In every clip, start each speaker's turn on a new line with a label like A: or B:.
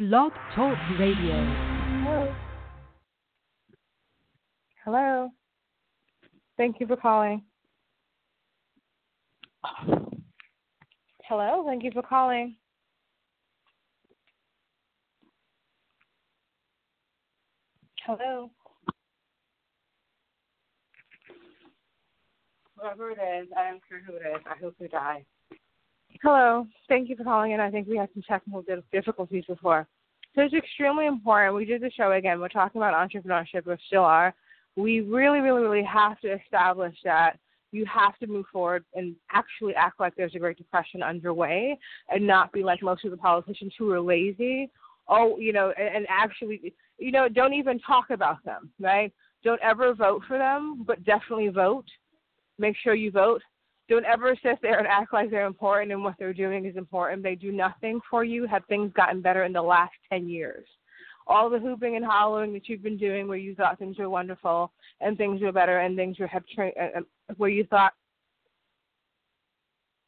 A: Blog Talk Radio.
B: Hello. Hello. Thank you for calling. Hello. Thank you for calling. Hello. Whoever it is, I don't care who it is. I hope you die. Hello. Thank you for calling in. I think we had some technical difficulties before. So it's extremely important. We did the show again. We're talking about entrepreneurship. We still are. We really, really, really have to establish that you have to move forward and actually act like there's a Great Depression underway and not be like most of the politicians who are lazy. Oh, you know, and, and actually, you know, don't even talk about them, right? Don't ever vote for them, but definitely vote. Make sure you vote don't ever sit there and act like they're important and what they're doing is important. They do nothing for you. Have things gotten better in the last 10 years? All the hooping and hollering that you've been doing where you thought things were wonderful and things were better and things were have tra- uh, uh, where you thought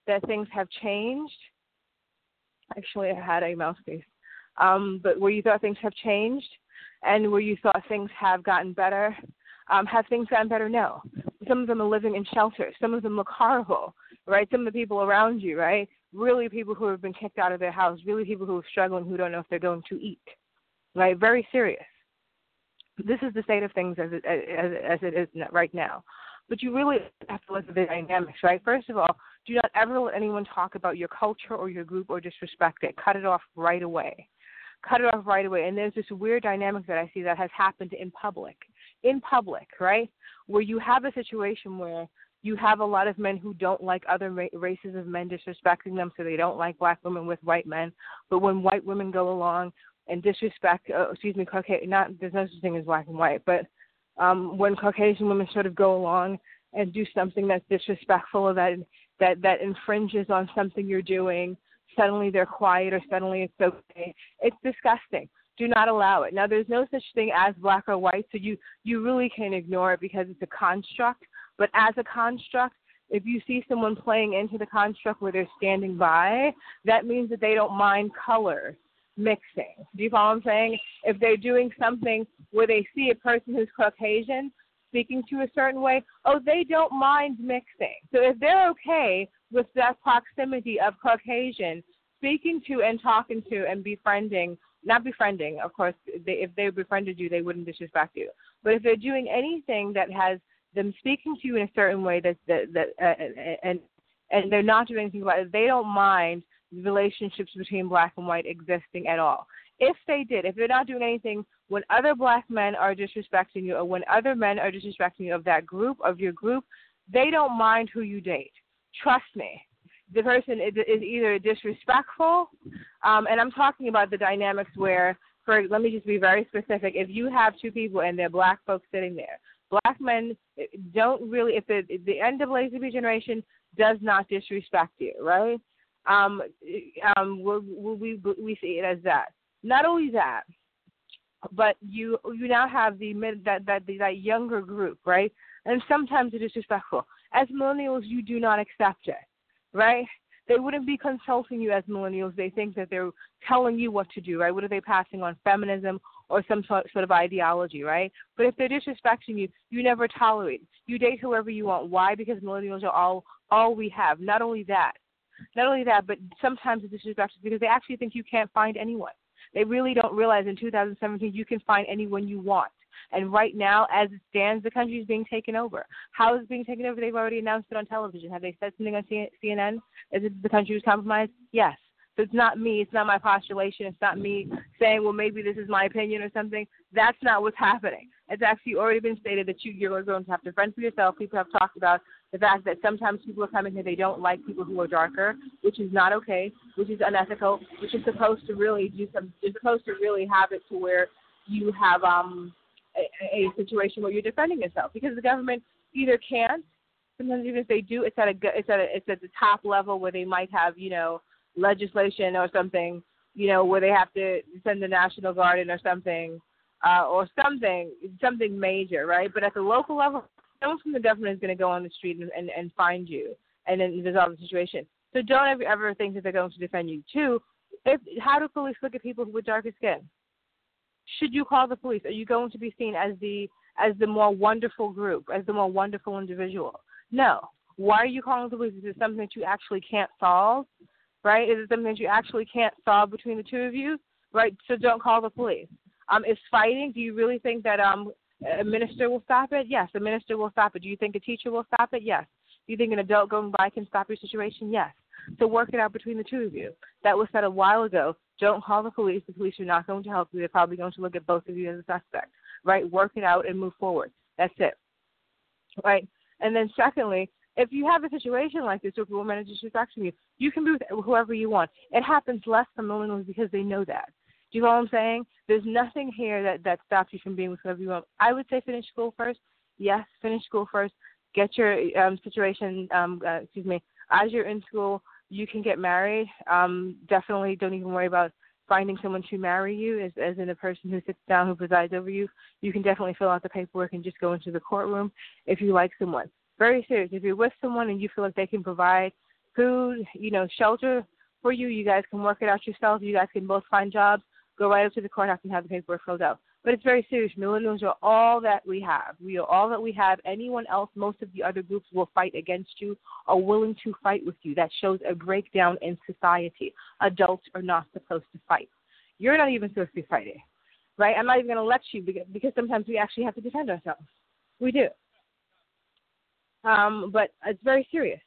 B: that things have changed. Actually, I had a mouse piece. Um, but where you thought things have changed and where you thought things have gotten better, um, have things gotten better? No. Some of them are living in shelters. Some of them look horrible, right? Some of the people around you, right? Really people who have been kicked out of their house, really people who are struggling, who don't know if they're going to eat, right? Very serious. This is the state of things as it, as, as it is right now. But you really have to look at the dynamics, right? First of all, do not ever let anyone talk about your culture or your group or disrespect it. Cut it off right away. Cut it off right away. And there's this weird dynamic that I see that has happened in public in public, right? Where you have a situation where you have a lot of men who don't like other ra- races of men disrespecting them, so they don't like black women with white men. But when white women go along and disrespect, uh, excuse me, Caucasian, not there's no such thing as black and white, but um, when Caucasian women sort of go along and do something that's disrespectful or that that that infringes on something you're doing, suddenly they're quiet or suddenly it's okay. It's disgusting do not allow it. Now, there's no such thing as black or white, so you you really can ignore it because it's a construct. But as a construct, if you see someone playing into the construct where they're standing by, that means that they don't mind color mixing. Do you follow what I'm saying? If they're doing something where they see a person who's Caucasian speaking to a certain way, oh, they don't mind mixing. So if they're okay with that proximity of Caucasian speaking to and talking to and befriending not befriending, of course, they, if they befriended you, they wouldn't disrespect you. But if they're doing anything that has them speaking to you in a certain way that that, that uh, and and they're not doing anything about it, they don't mind relationships between black and white existing at all. If they did, if they're not doing anything when other black men are disrespecting you or when other men are disrespecting you of that group, of your group, they don't mind who you date. Trust me the person is, is either disrespectful, um, and I'm talking about the dynamics where, for let me just be very specific. If you have two people and they're black folks sitting there, black men don't really. If the the NAACP generation does not disrespect you, right? Um, um, we we we see it as that. Not only that, but you you now have the mid that that that younger group, right? And sometimes it is disrespectful. As millennials, you do not accept it right? They wouldn't be consulting you as millennials. They think that they're telling you what to do, right? What are they passing on? Feminism or some sort of ideology, right? But if they're disrespecting you, you never tolerate. You date whoever you want. Why? Because millennials are all all we have. Not only that, not only that, but sometimes it's disrespectful because they actually think you can't find anyone. They really don't realize in 2017 you can find anyone you want. And right now, as it stands, the country is being taken over. How is it being taken over? They've already announced it on television. Have they said something on CNN? Is it the country was compromised? Yes. So it's not me. It's not my postulation. It's not me saying, well, maybe this is my opinion or something. That's not what's happening. It's actually already been stated that you, you're going to have to fend for yourself. People have talked about the fact that sometimes people are coming here, they don't like people who are darker, which is not okay, which is unethical, which is supposed to really do some, you're supposed to really have it to where you have um a, situation where you're defending yourself because the government either can't sometimes even if they do it's at a it's at a, it's at the top level where they might have you know legislation or something you know where they have to send the national guard in or something uh or something something major right? But at the local level no one from the government is going to go on the street and, and and find you and then resolve the situation. So don't ever ever think that they're going to defend you. Too if how do police look at people with darker skin should you call the police? Are you going to be seen as the as the more wonderful group, as the more wonderful individual? No. Why are you calling the police? Is it something that you actually can't solve? Right? Is it something that you actually can't solve between the two of you? Right? So don't call the police. Um, is fighting? Do you really think that um a minister will stop it? Yes, a minister will stop it. Do you think a teacher will stop it? Yes. Do you think an adult going by can stop your situation? Yes. So work it out between the two of you. That was said a while ago. Don't call the police. The police are not going to help you. They're probably going to look at both of you as a suspect. Right? Work it out and move forward. That's it. Right? And then secondly, if you have a situation like this where a woman is disrespecting you, you can be with whoever you want. It happens less millennials because they know that. Do you know what I'm saying? There's nothing here that that stops you from being with whoever you want. I would say finish school first. Yes, finish school first. Get your um, situation. Um, uh, excuse me. As you're in school, you can get married. Um, definitely don't even worry about finding someone to marry you as, as in a person who sits down who presides over you. You can definitely fill out the paperwork and just go into the courtroom if you like someone. Very serious. If you're with someone and you feel like they can provide food, you know, shelter for you, you guys can work it out yourself. You guys can both find jobs. Go right up to the courthouse and have the paperwork filled out. But it's very serious. Millennials are all that we have. We are all that we have. Anyone else, most of the other groups will fight against you, are willing to fight with you. That shows a breakdown in society. Adults are not supposed to fight. You're not even supposed to be fighting, right? I'm not even going to let you because, sometimes we actually have to defend ourselves. We do. Um, but it's very serious.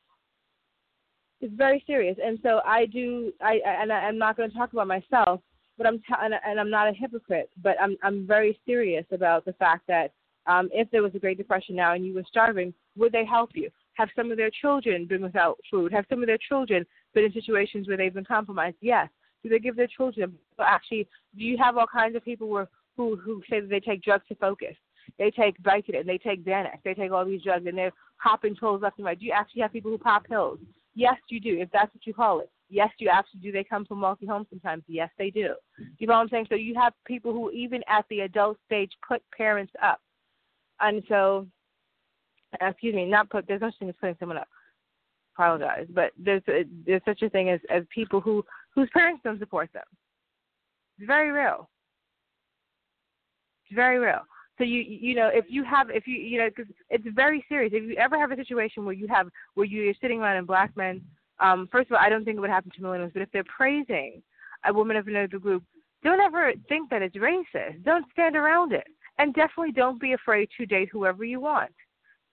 B: It's very serious, and so I do. I and I, I'm not going to talk about myself but I'm t- and I'm not a hypocrite, but I'm I'm very serious about the fact that um, if there was a Great Depression now and you were starving, would they help you? Have some of their children been without food? Have some of their children been in situations where they've been compromised? Yes. Do they give their children? But actually, do you have all kinds of people where, who who say that they take drugs to focus? They take Vicodin, they take Xanax, they take all these drugs, and they're popping pills left and right. Do you actually have people who pop pills? Yes, you do, if that's what you call it. Yes, you actually do. They come from wealthy homes sometimes. Yes, they do. You know what I'm saying? So you have people who, even at the adult stage, put parents up. And so, uh, excuse me, not put. There's no such thing as putting someone up. Apologize, but there's a, there's such a thing as as people who whose parents don't support them. It's very real. It's very real. So you you know if you have if you you know because it's very serious. If you ever have a situation where you have where you're sitting around and black men um, first of all, I don't think it would happen to millennials, but if they're praising a woman of another group, don't ever think that it's racist. Don't stand around it. And definitely don't be afraid to date whoever you want.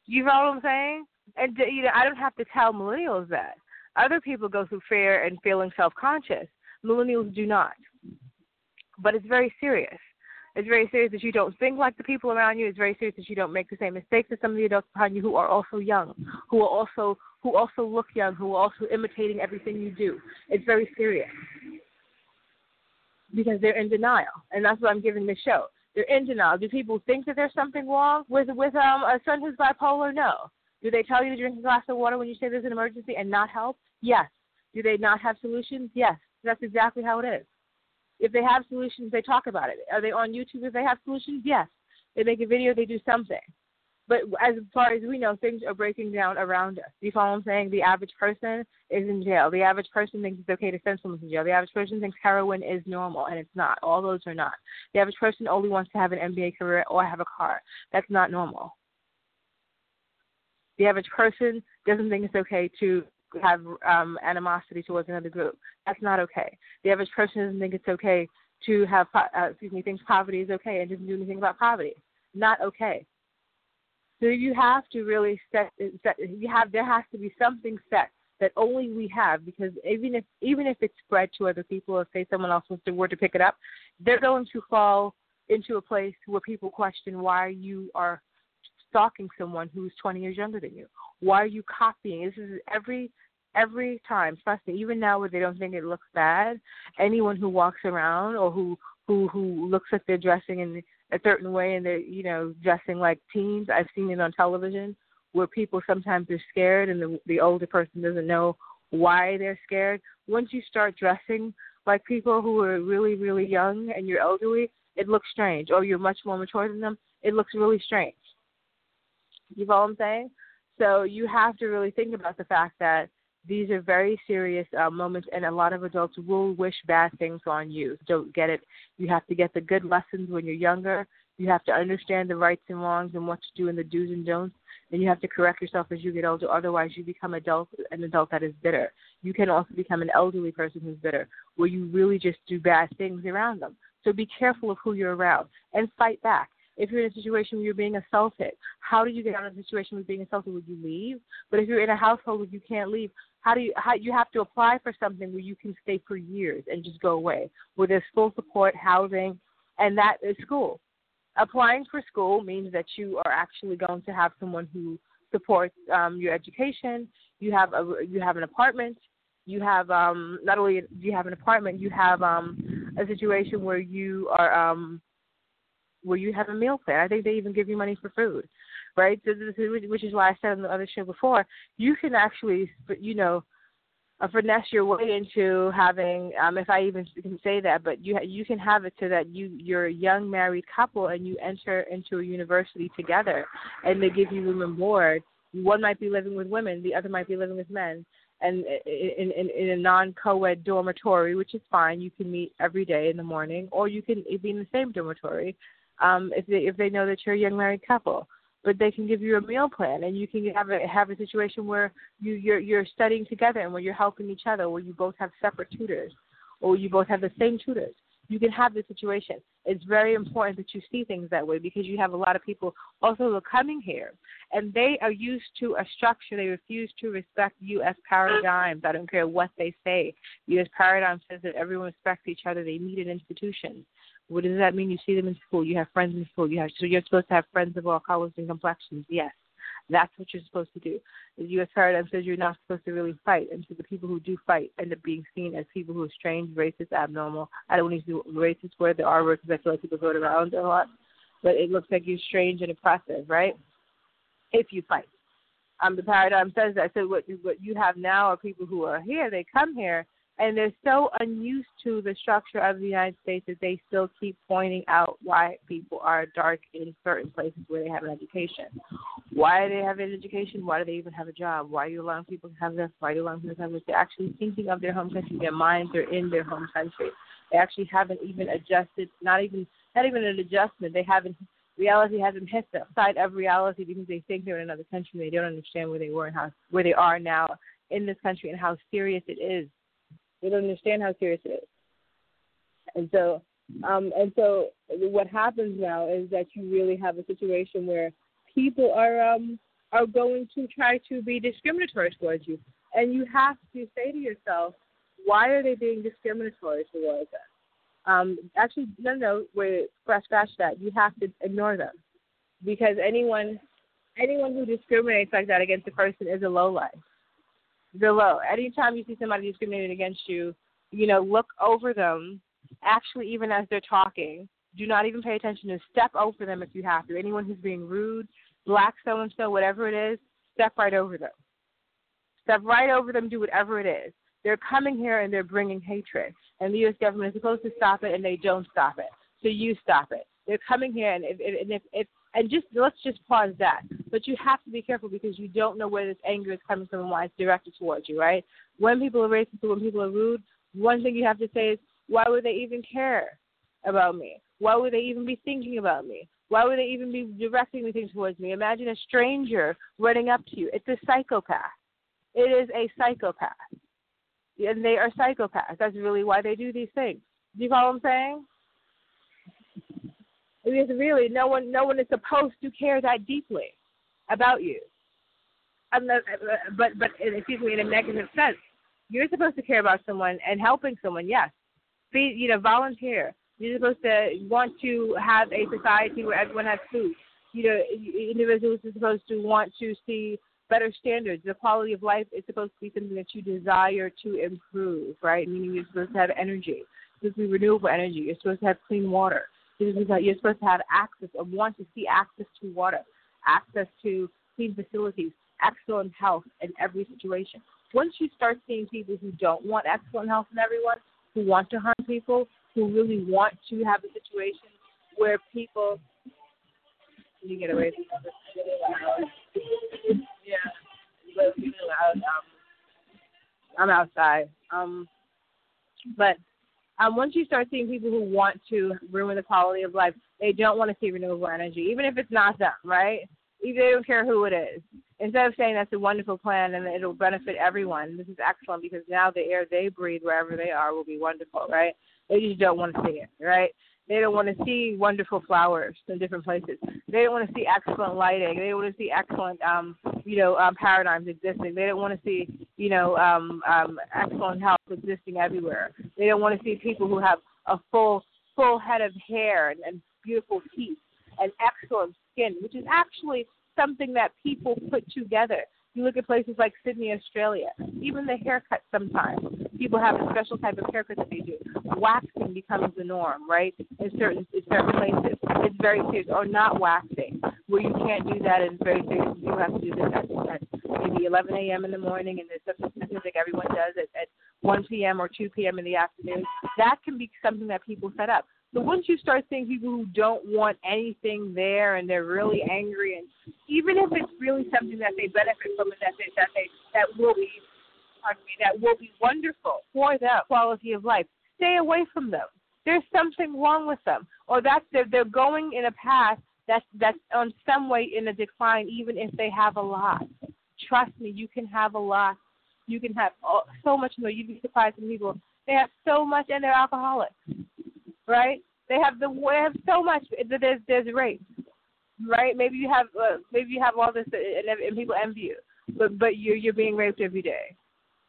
B: You know what I'm saying? And you know, I don't have to tell millennials that. Other people go through fear and feeling self-conscious. Millennials do not. But it's very serious. It's very serious that you don't think like the people around you. It's very serious that you don't make the same mistakes as some of the adults behind you who are also young, who are also who also look young, who are also imitating everything you do. It's very serious because they're in denial, and that's what I'm giving this show. They're in denial. Do people think that there's something wrong with with um, a son who's bipolar? No. Do they tell you to drink a glass of water when you say there's an emergency and not help? Yes. Do they not have solutions? Yes. That's exactly how it is. If they have solutions, they talk about it. Are they on YouTube if they have solutions? Yes. They make a video, they do something. But as far as we know, things are breaking down around us. You follow what I'm saying? The average person is in jail. The average person thinks it's okay to send someone to jail. The average person thinks heroin is normal, and it's not. All those are not. The average person only wants to have an MBA career or have a car. That's not normal. The average person doesn't think it's okay to have um, animosity towards another group. That's not okay. The average person doesn't think it's okay to have, uh, excuse me, thinks poverty is okay and doesn't do anything about poverty. Not okay. So you have to really set, set you have there has to be something set that only we have because even if even if it's spread to other people, or say someone else was to were to pick it up, they're going to fall into a place where people question why you are stalking someone who's 20 years younger than you. Why are you copying? This is every every time. Trust me. Even now, where they don't think it looks bad, anyone who walks around or who who who looks at their dressing in a certain way and they're you know dressing like teens. I've seen it on television where people sometimes are scared and the the older person doesn't know why they're scared. Once you start dressing like people who are really really young and you're elderly, it looks strange. Or you're much more mature than them, it looks really strange. You know what I'm saying? So you have to really think about the fact that these are very serious uh, moments, and a lot of adults will wish bad things on you. Don't get it. You have to get the good lessons when you're younger. You have to understand the rights and wrongs and what to do and the do's and don'ts. And you have to correct yourself as you get older. Otherwise, you become adult, an adult that is bitter. You can also become an elderly person who's bitter, where you really just do bad things around them. So be careful of who you're around and fight back. If you're in a situation where you're being assaulted, how do you get out of a situation where being assaulted? Would you leave? But if you're in a household where you can't leave, how do you how you have to apply for something where you can stay for years and just go away, where there's full support, housing, and that is school. Applying for school means that you are actually going to have someone who supports um, your education. You have a you have an apartment. You have um, not only do you have an apartment, you have um, a situation where you are um, where you have a meal plan. I think they even give you money for food, right? Which is why I said on the other show before, you can actually, you know, uh, finesse your way into having, um, if I even can say that, but you you can have it so that you you're a young married couple and you enter into a university together, and they give you room and board. One might be living with women, the other might be living with men, and in, in, in a non-co-ed dormitory, which is fine. You can meet every day in the morning, or you can be in the same dormitory um, if they if they know that you're a young married couple. But they can give you a meal plan, and you can have a have a situation where you you're you're studying together and where you're helping each other, where you both have separate tutors, or you both have the same tutors. You can have the situation. It's very important that you see things that way because you have a lot of people also who are coming here, and they are used to a structure. They refuse to respect U.S. paradigms. I don't care what they say. U.S. paradigm says that everyone respects each other. They meet in institutions. What does that mean? You see them in school. You have friends in school. You have so you're supposed to have friends of all colors and complexions. Yes, that's what you're supposed to do. The U.S. paradigm says you're not supposed to really fight, and so the people who do fight end up being seen as people who are strange, racist, abnormal. I don't want to the racist word, the R word, because I feel like people it around a lot. But it looks like you're strange and oppressive, right? If you fight. Um, the paradigm says that. So what you, what you have now are people who are here. They come here and they're so unused to the structure of the United States that they still keep pointing out why people are dark in certain places where they have an education. Why do they have an education? Why do they even have a job? Why are you allowing people to have this? Why are you allowing people to have this? They're actually thinking of their home country. Their minds are in their home country. They actually haven't even adjusted. Not even not even an adjustment. They haven't. Reality hasn't hit the side of reality because they think they're in another country. They don't understand where they were and how where they are now in this country and how serious it is they don't understand how serious it is. And so, um, and so, what happens now is that you really have a situation where people are um, are going to try to be discriminatory towards you, and you have to say to yourself, why are they being discriminatory towards us? Um, actually, no, no, wait, scratch, scratch that. You have to ignore them because anyone, anyone who discriminates like that against a person is a low life below. Anytime you see somebody discriminated against you, you know, look over them. Actually, even as they're talking, do not even pay attention to step over them if you have to. Anyone who's being rude, black so and so, whatever it is, step right over them. Step right over them. Do whatever it is. They're coming here and they're bringing hatred, and the U.S. government is supposed to stop it, and they don't stop it. So you stop it. They're coming here, and if, and if, if and just let's just pause that. But you have to be careful because you don't know where this anger is coming from and why it's directed towards you, right? When people are racist when people are rude, one thing you have to say is, why would they even care about me? Why would they even be thinking about me? Why would they even be directing anything towards me? Imagine a stranger running up to you. It's a psychopath. It is a psychopath. And they are psychopaths. That's really why they do these things. Do you follow what I'm saying? Because really, no one, no one is supposed to care that deeply about you. Not, but but excuse me in a negative sense. You're supposed to care about someone and helping someone. Yes, be you know volunteer. You're supposed to want to have a society where everyone has food. You know, individuals are supposed to want to see better standards. The quality of life is supposed to be something that you desire to improve, right? Meaning you're supposed to have energy. You're supposed to be renewable energy. You're supposed to have clean water. You're supposed to have access or want to see access to water, access to clean facilities, excellent health in every situation. Once you start seeing people who don't want excellent health in everyone, who want to harm people, who really want to have a situation where people you get away from this. Yeah, but loud. Um, I'm outside. Um, but um, once you start seeing people who want to ruin the quality of life, they don't want to see renewable energy, even if it's not them, right? They don't care who it is. Instead of saying that's a wonderful plan and it'll benefit everyone, this is excellent because now the air they breathe wherever they are will be wonderful, right? They just don't want to see it, right? They don't want to see wonderful flowers in different places. They don't want to see excellent lighting. They don't want to see excellent, um, you know, um, paradigms existing. They don't want to see, you know, um, um, excellent health existing everywhere. They don't want to see people who have a full, full head of hair and, and beautiful teeth and excellent skin, which is actually something that people put together. You look at places like Sydney, Australia. Even the haircut sometimes people have a special type of haircut that they do. Waxing becomes the norm, right? In certain in certain places, it's very serious. Or not waxing, where you can't do that. It's very serious. You have to do this at, at maybe 11 a.m. in the morning, and there's something specific everyone does at, at 1 p.m. or 2 p.m. in the afternoon. That can be something that people set up. So once you start seeing people who don't want anything there and they're really angry, and even if it's really something that they benefit from and that they that they that will be, pardon me, that will be wonderful for their quality of life, stay away from them. There's something wrong with them, or that they're they're going in a path that's that's on some way in a decline, even if they have a lot. Trust me, you can have a lot. You can have so much more. You'd be surprised when people they have so much and they're alcoholics right? They have the they have so much. that There's there's rape, right? Maybe you have uh, maybe you have all this and, and people envy you, but but you're you're being raped every day,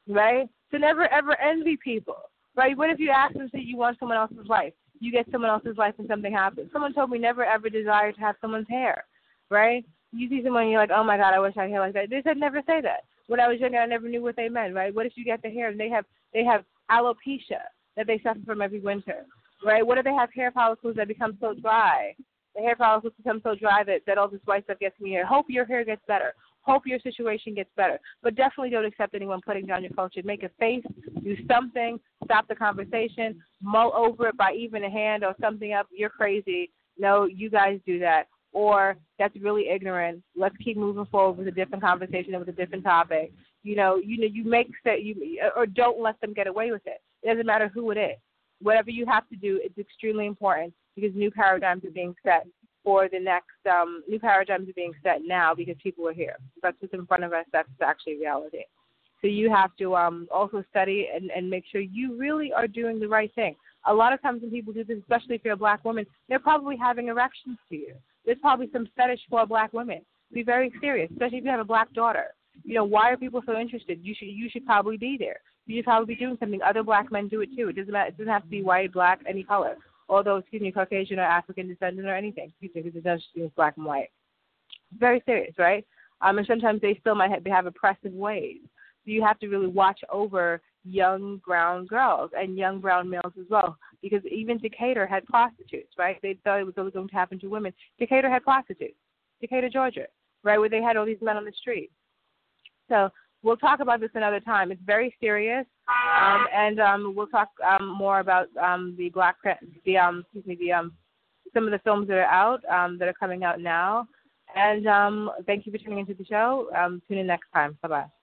B: right? So never ever envy people, right? What if you ask them say you want someone else's life? You get someone else's life and something happens. Someone told me never ever desire to have someone's hair, right? You see someone and you're like, oh my god, I wish I had hair like that. They said never say that. When I was younger, I never knew what they meant, right? What if you get the hair and they have they have alopecia that they suffer from every winter? right? What if they have hair follicles that become so dry? The hair follicles become so dry that, that all this white stuff gets in your hair. Hope your hair gets better. Hope your situation gets better. But definitely don't accept anyone putting down your culture. Make a face, do something, stop the conversation, mull over it by even a hand or something up. You're crazy. No, you guys do that. Or that's really ignorant. Let's keep moving forward with a different conversation with a different topic. You know, you know, you make that you or don't let them get away with it. It doesn't matter who it is whatever you have to do, it's extremely important because new paradigms are being set for the next um, new paradigms are being set now because people are here. That's what's in front of us. That's actually reality. So you have to um, also study and, and make sure you really are doing the right thing. A lot of times when people do this, especially if you're a black woman, they're probably having erections to you. There's probably some fetish for black women. Be very serious, especially if you have a black daughter. You know, why are people so interested? You should you should probably be there you should probably be doing something. Other black men do it too. It doesn't matter. It doesn't have to be white, black, any color. Although, excuse me, Caucasian or African descendant or anything. Excuse me, because it does black and white. very serious, right? Um, and sometimes they still might have, have oppressive ways. So you have to really watch over young brown girls and young brown males as well. Because even Decatur had prostitutes, right? They thought it was only going to happen to women. Decatur had prostitutes. Decatur, Georgia, right, where they had all these men on the street. So we'll talk about this another time. It's very serious, um, and um, we'll talk um, more about um, the Black the um, excuse me the um, some of the films that are out um, that are coming out now. And um, thank you for tuning into the show. Um, tune in next time. Bye bye.